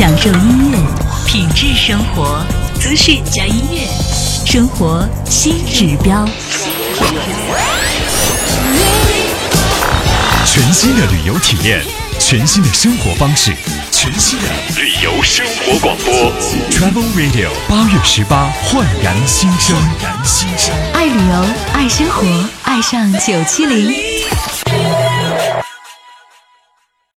享受音乐，品质生活，资讯加音乐，生活新指标。全新的旅游体验，全新的生活方式，全新的旅游生活广播，Travel Radio，八月十八，焕然新生，焕然新生。爱旅游，爱生活，爱上九七零。